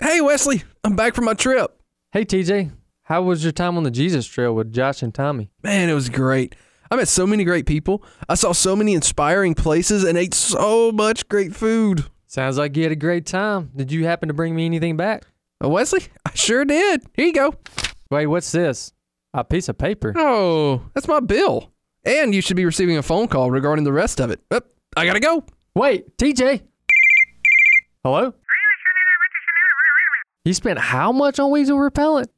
Hey, Wesley, I'm back from my trip. Hey, TJ, how was your time on the Jesus Trail with Josh and Tommy? Man, it was great. I met so many great people. I saw so many inspiring places and ate so much great food. Sounds like you had a great time. Did you happen to bring me anything back? Uh, Wesley, I sure did. Here you go. Wait, what's this? A piece of paper. Oh, that's my bill. And you should be receiving a phone call regarding the rest of it. Up, I gotta go. Wait, TJ. Hello? You spent how much on weasel repellent?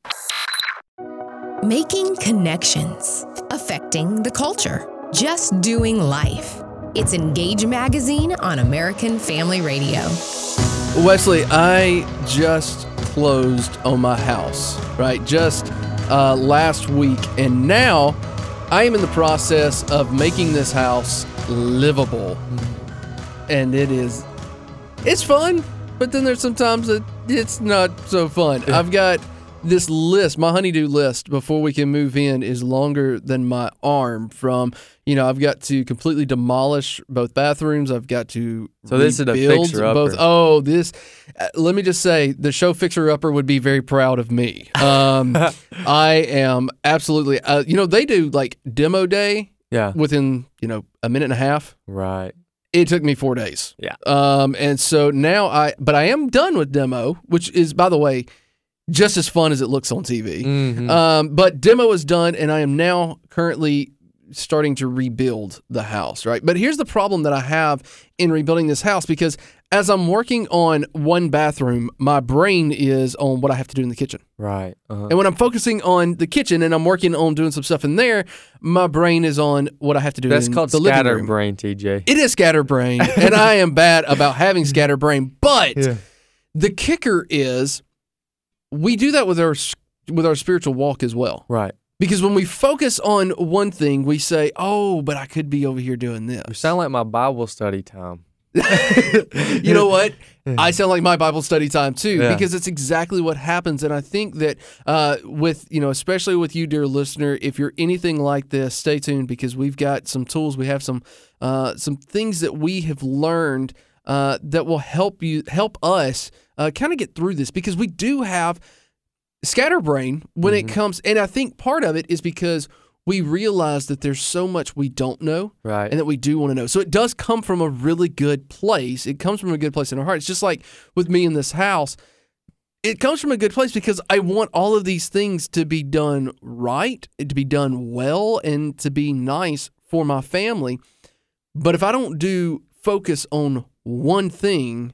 Making connections, affecting the culture, just doing life. It's Engage Magazine on American Family Radio. Wesley, I just closed on my house, right? Just uh, last week. And now I am in the process of making this house livable. And it is, it's fun, but then there's sometimes that it's not so fun. I've got this list, my honeydew list before we can move in is longer than my arm from, you know, I've got to completely demolish both bathrooms. I've got to So this is a rebuild fixer-upper. both. Oh, this uh, let me just say the show fixer upper would be very proud of me. Um I am absolutely uh, you know, they do like demo day Yeah. within, you know, a minute and a half. Right. It took me 4 days. Yeah. Um, and so now I, but I am done with demo, which is, by the way, just as fun as it looks on TV. Mhm. Um, but demo is done, and I am now currently starting to rebuild the house, right? But here's the problem that I have in rebuilding this house because as I'm working on one bathroom, my brain is on what I have to do in the kitchen. Right. Uh-huh. And when I'm focusing on the kitchen and I'm working on doing some stuff in there, my brain is on what I have to do That's in called the living room. scatterbrain, TJ. It is scatterbrain, and I am bad about having scatterbrain. But Yeah. the kicker is, we do that with our with our spiritual walk as well. Right. Because when we focus on one thing, we say, "Oh, but I could be over here doing this." You sound like my Bible study time. you know what? I sound like my Bible study time too, Yeah. because it's exactly what happens. And I think that uh, with you know, especially with you, dear listener, if you're anything like this, stay tuned because we've got some tools. We have some uh, some things that we have learned uh, that will help you help us uh, kind of get through this because we do have scatterbrain when it comes, and I think part of it is because we realize that there's so much we don't know Right. and that we do want to know. So it does come from a really good place. It comes from a good place in our heart. It's just like with me in this house. It comes from a good place because I want all of these things to be done right, to be done well, and to be nice for my family. But if I don't do focus on one thing,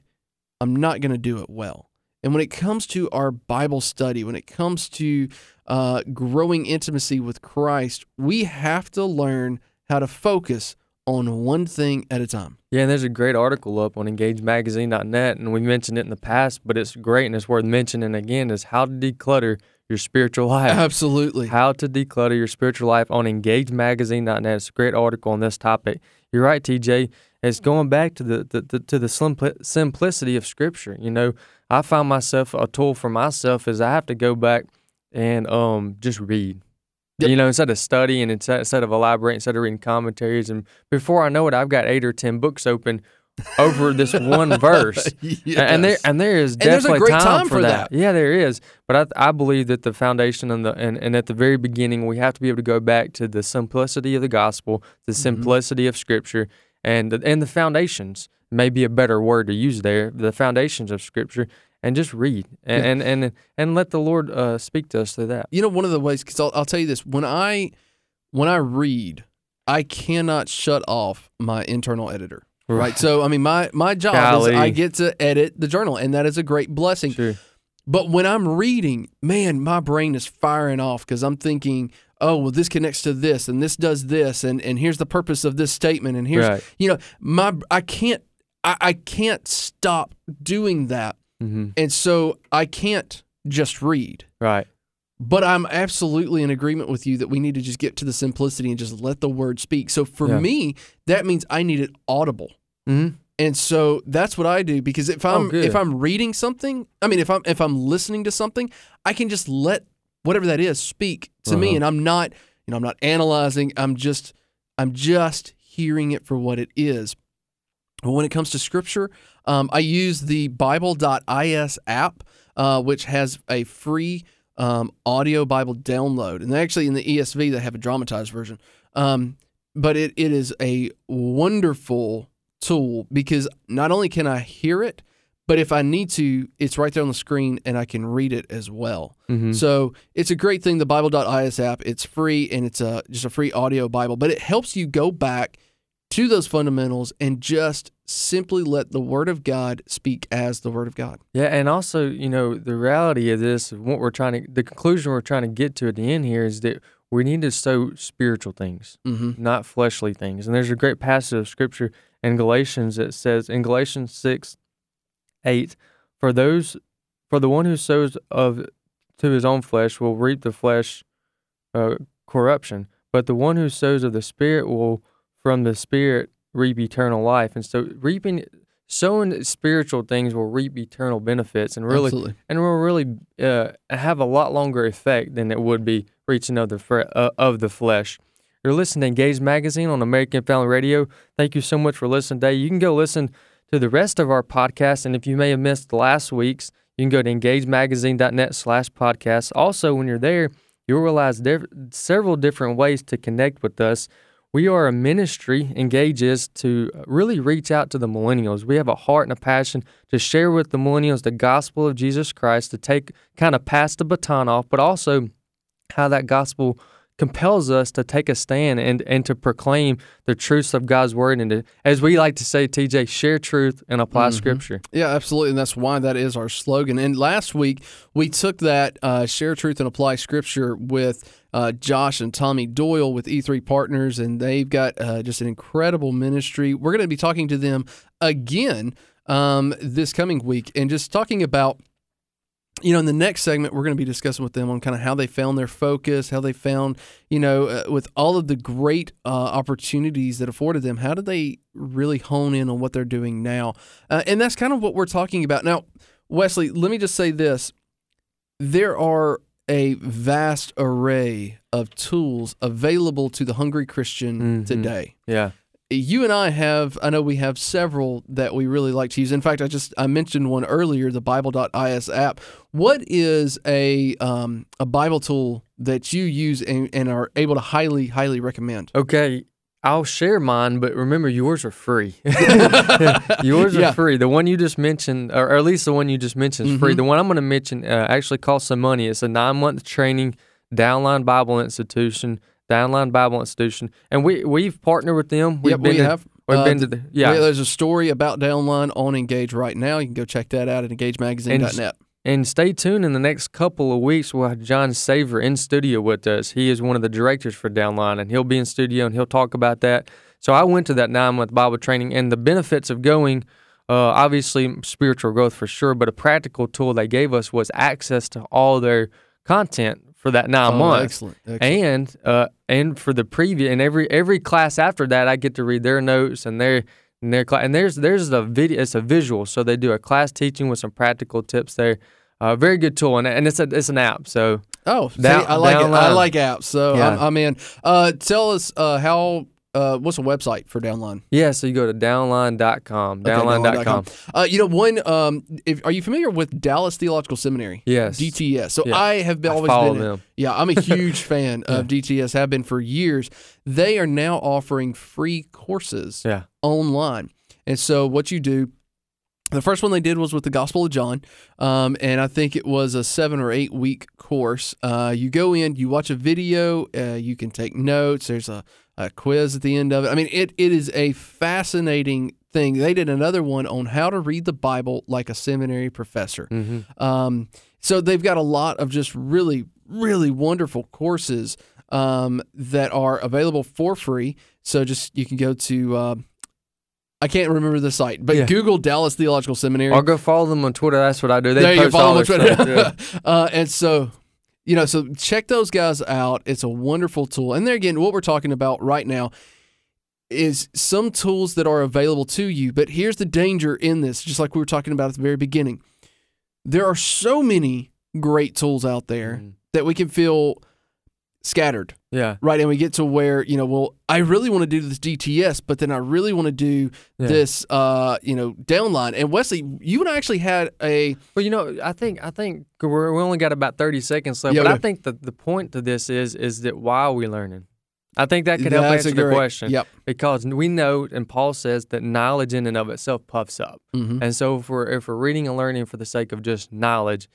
I'm not going to do it well. And when it comes to our Bible study, when it comes to uh, growing intimacy with Christ, we have to learn how to focus on one thing at a time. Yeah, and there's a great article up on engagemagazine.net, and we mentioned it in the past, but it's great and it's worth mentioning again is how to declutter your spiritual life. Absolutely. How to declutter your spiritual life on engagemagazine.net. It's a great article on this topic. You're right, TJ. It's going back to the, the, the to the simpli- simplicity of Scripture. You know, I found myself a tool for myself is I have to go back and um just read. Yep. You know, instead of studying, instead, instead of elaborating, instead of reading commentaries, and before I know it, I've got eight or ten books open over this one verse. And there and there is there's a definitely great time, time for for that. that. Yeah, there is. But I, I believe that the foundation and the and, and at the very beginning we have to be able to go back to the simplicity of the gospel, the Mm-hmm. simplicity of scripture, and and the foundations may be a better word to use there. The foundations of scripture, and just read and and, and and let the Lord uh, speak to us through that. you know one of the ways because I'll, I'll tell you this when i when i read i cannot shut off my internal editor right, so i mean my my job Golly. is i get to edit the journal and that is a great blessing Sure. but when i'm reading man my brain is firing off because i'm thinking oh well this connects to this and this does this and and here's the purpose of this statement and here's Right. you know my i can't I, I can't stop doing that hmm and so i can't just read Right. but I'm absolutely in agreement with you that we need to just get to the simplicity and just let the word speak. So for Yeah. me, that means I need it audible. hmm And so that's what I do because if I'm Oh, if I'm reading something, I mean if I'm if I'm listening to something, I can just let whatever that is speak to me Uh-huh. and I'm not, you know, I'm not analyzing, I'm just I'm just hearing it for what it is. But when it comes to scripture, Um, I use the Bible.is app, uh, which has a free um, audio Bible download. And actually, in the ESV, they have a dramatized version. Um, but it, it is a wonderful tool because not only can I hear it, but if I need to, it's right there on the screen and I can read it as well. Mm-hmm. So it's a great thing. The Bible.is app, it's free and it's a just a free audio Bible, but it helps you go back to those fundamentals and just simply let the Word of God speak as the Word of God. Yeah, and also, you know, the reality of this, what we're trying to, the conclusion we're trying to get to at the end here is that we need to sow spiritual things, Mm-hmm. not fleshly things. And there's a great passage of scripture in Galatians that says, in Galatians 6, 8, for those, for the one who sows of to his own flesh will reap the flesh uh, corruption, but the one who sows of the Spirit will from the Spirit reap eternal life. And so reaping, sowing spiritual things will reap eternal benefits and really Absolutely. and will really uh, have a lot longer effect than it would be reaching of the fre- uh, of the flesh. You're listening to Engage Magazine on American Family Radio. Thank you so much for listening today. You can go listen to the rest of our podcast, and if you may have missed last week's, you can go to engagemagazine.net slash podcast. Also, when you're there, you'll realize there several different ways to connect with us. We are a ministry, Engage is, to really reach out to the millennials. We have a heart and a passion to share with the millennials the gospel of Jesus Christ, to take kind of pass the baton off, but also how that gospel compels us to take a stand and, and to proclaim the truths of God's word and to, as we like to say, TJ, share truth and apply scripture. Yeah, absolutely. And that's why that is our slogan. And last week, we took that uh, share truth and apply scripture with uh, Josh and Tommy Doyle with E3 Partners, and they've got uh, just an incredible ministry. We're going to be talking to them again um, this coming week and just talking about you know, in the next segment, we're going to be discussing with them on kind of how they found their focus, how they found, you know, uh, with all of the great uh, opportunities that afforded them, how did they really hone in on what they're doing now? Uh, and that's kind of what we're talking about. Now, Wesley, let me just say this there are a vast array of tools available to the hungry Christian Mhm. today Yeah. You and I have I know we have several that we really like to use. In fact, I just I mentioned one earlier, the Bible.is app. What is a um, a Bible tool that you use and, and are able to highly highly recommend? Okay. I'll share mine, but remember yours are free. yours are Yeah. free. The one you just mentioned, or at least the one you just mentioned, is free. Mhm. The one I'm going to mention uh, actually costs some money. It's a nine month training, Downline Bible Institution, Downline Bible Institution, and we we've partnered with them. We've yep, been we to, have. We've Uh, been to the yeah. There's a story about Downline on Engage right now. You can go check that out at engagemagazine.net. And stay tuned in the next couple of weeks. We'll have John Saver in studio with us. He is one of the directors for Downline, and he'll be in studio and he'll talk about that. So I went to that nine month Bible training, and the benefits of going, uh, obviously spiritual growth for sure, but a practical tool they gave us was access to all their content for that nine Oh, months. excellent. excellent. And uh, and for the preview and every every class after that, I get to read their notes and their and their class. And there's there's a video. It's a visual, so they do a class teaching with some practical tips there. Uh, very good tool, and, and it's a it's an app. So Oh, see, I like it. I like apps. So Yeah. I'm, I'm in. Uh, tell us uh, how. Uh, what's the website for Downline? yeah, so you go to downline.com, Okay, downline.com. Uh, you know, one. Um, if, are you familiar with Dallas Theological Seminary? Yes, DTS. So Yeah. I have been, I always follow been. them. Yeah, I'm a huge fan of DTS. Have been for years. They are now offering free courses Yeah, online, and so what you do. The first one they did was with the Gospel of John, um, and I think it was a seven or eight week course. Uh, you go in, you watch a video, uh, you can take notes. There's a, a quiz at the end of it. I mean, it it is a fascinating thing. They did another one on how to read the Bible like a seminary professor. hmm Um, so they've got a lot of just really, really wonderful courses um, that are available for free. So just you can go to. Uh, I can't remember the site, but Yeah. Google Dallas Theological Seminary. I'll go follow them on Twitter. That's what I do. They there post all follow their them on stuff. Twitter. Yeah. uh, and so, you know, so check those guys out. It's a wonderful tool. And there again, what we're talking about right now is some tools that are available to you. But here's the danger in this, just like we were talking about at the very beginning. There are so many great tools out there Mhm. that we can feel scattered, Yeah. right? And we get to where you know, well, I really want to do this DTS, but then I really want to do Yeah. this, uh, you know, downline. And Wesley, you and I actually had a Well, you know, I think I think we're, we only got about thirty seconds left, Yeah, but I think that the point to this is is that why are we learning? I think that could help That's answer the question. Yep. Because we know, and Paul says that knowledge in and of itself puffs up, Mhm. and so if we're if we're reading and learning for the sake of just knowledge,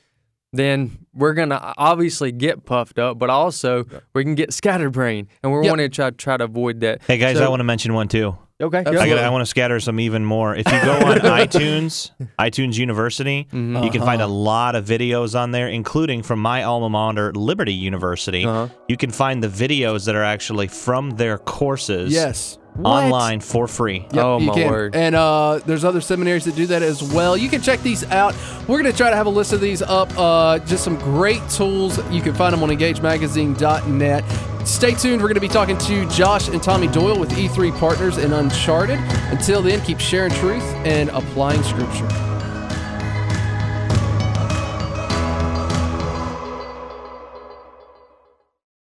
then we're gonna obviously get puffed up, but also we can get scatterbrained, and we're Yep. wanting to try try to avoid that. Hey guys, So- I want to mention one too. Okay, go I, ahead. got, I want to scatter some even more. If you go on iTunes, iTunes University, Mm-hmm. you can find a Uh-huh. lot of videos on there, including from my alma mater, Liberty University. Uh-huh. You can find the videos that are actually from their courses yes. Online for free. Yep, Oh, my can. word. And uh, there's other seminaries that do that as well. You can check these out. We're going to try to have a list of these up. Uh, just some great tools. You can find them on engagemagazine.net. Stay tuned. We're going to be talking to Josh and Tommy Doyle with E3 Partners and Uncharted. Until then, keep sharing truth and applying scripture.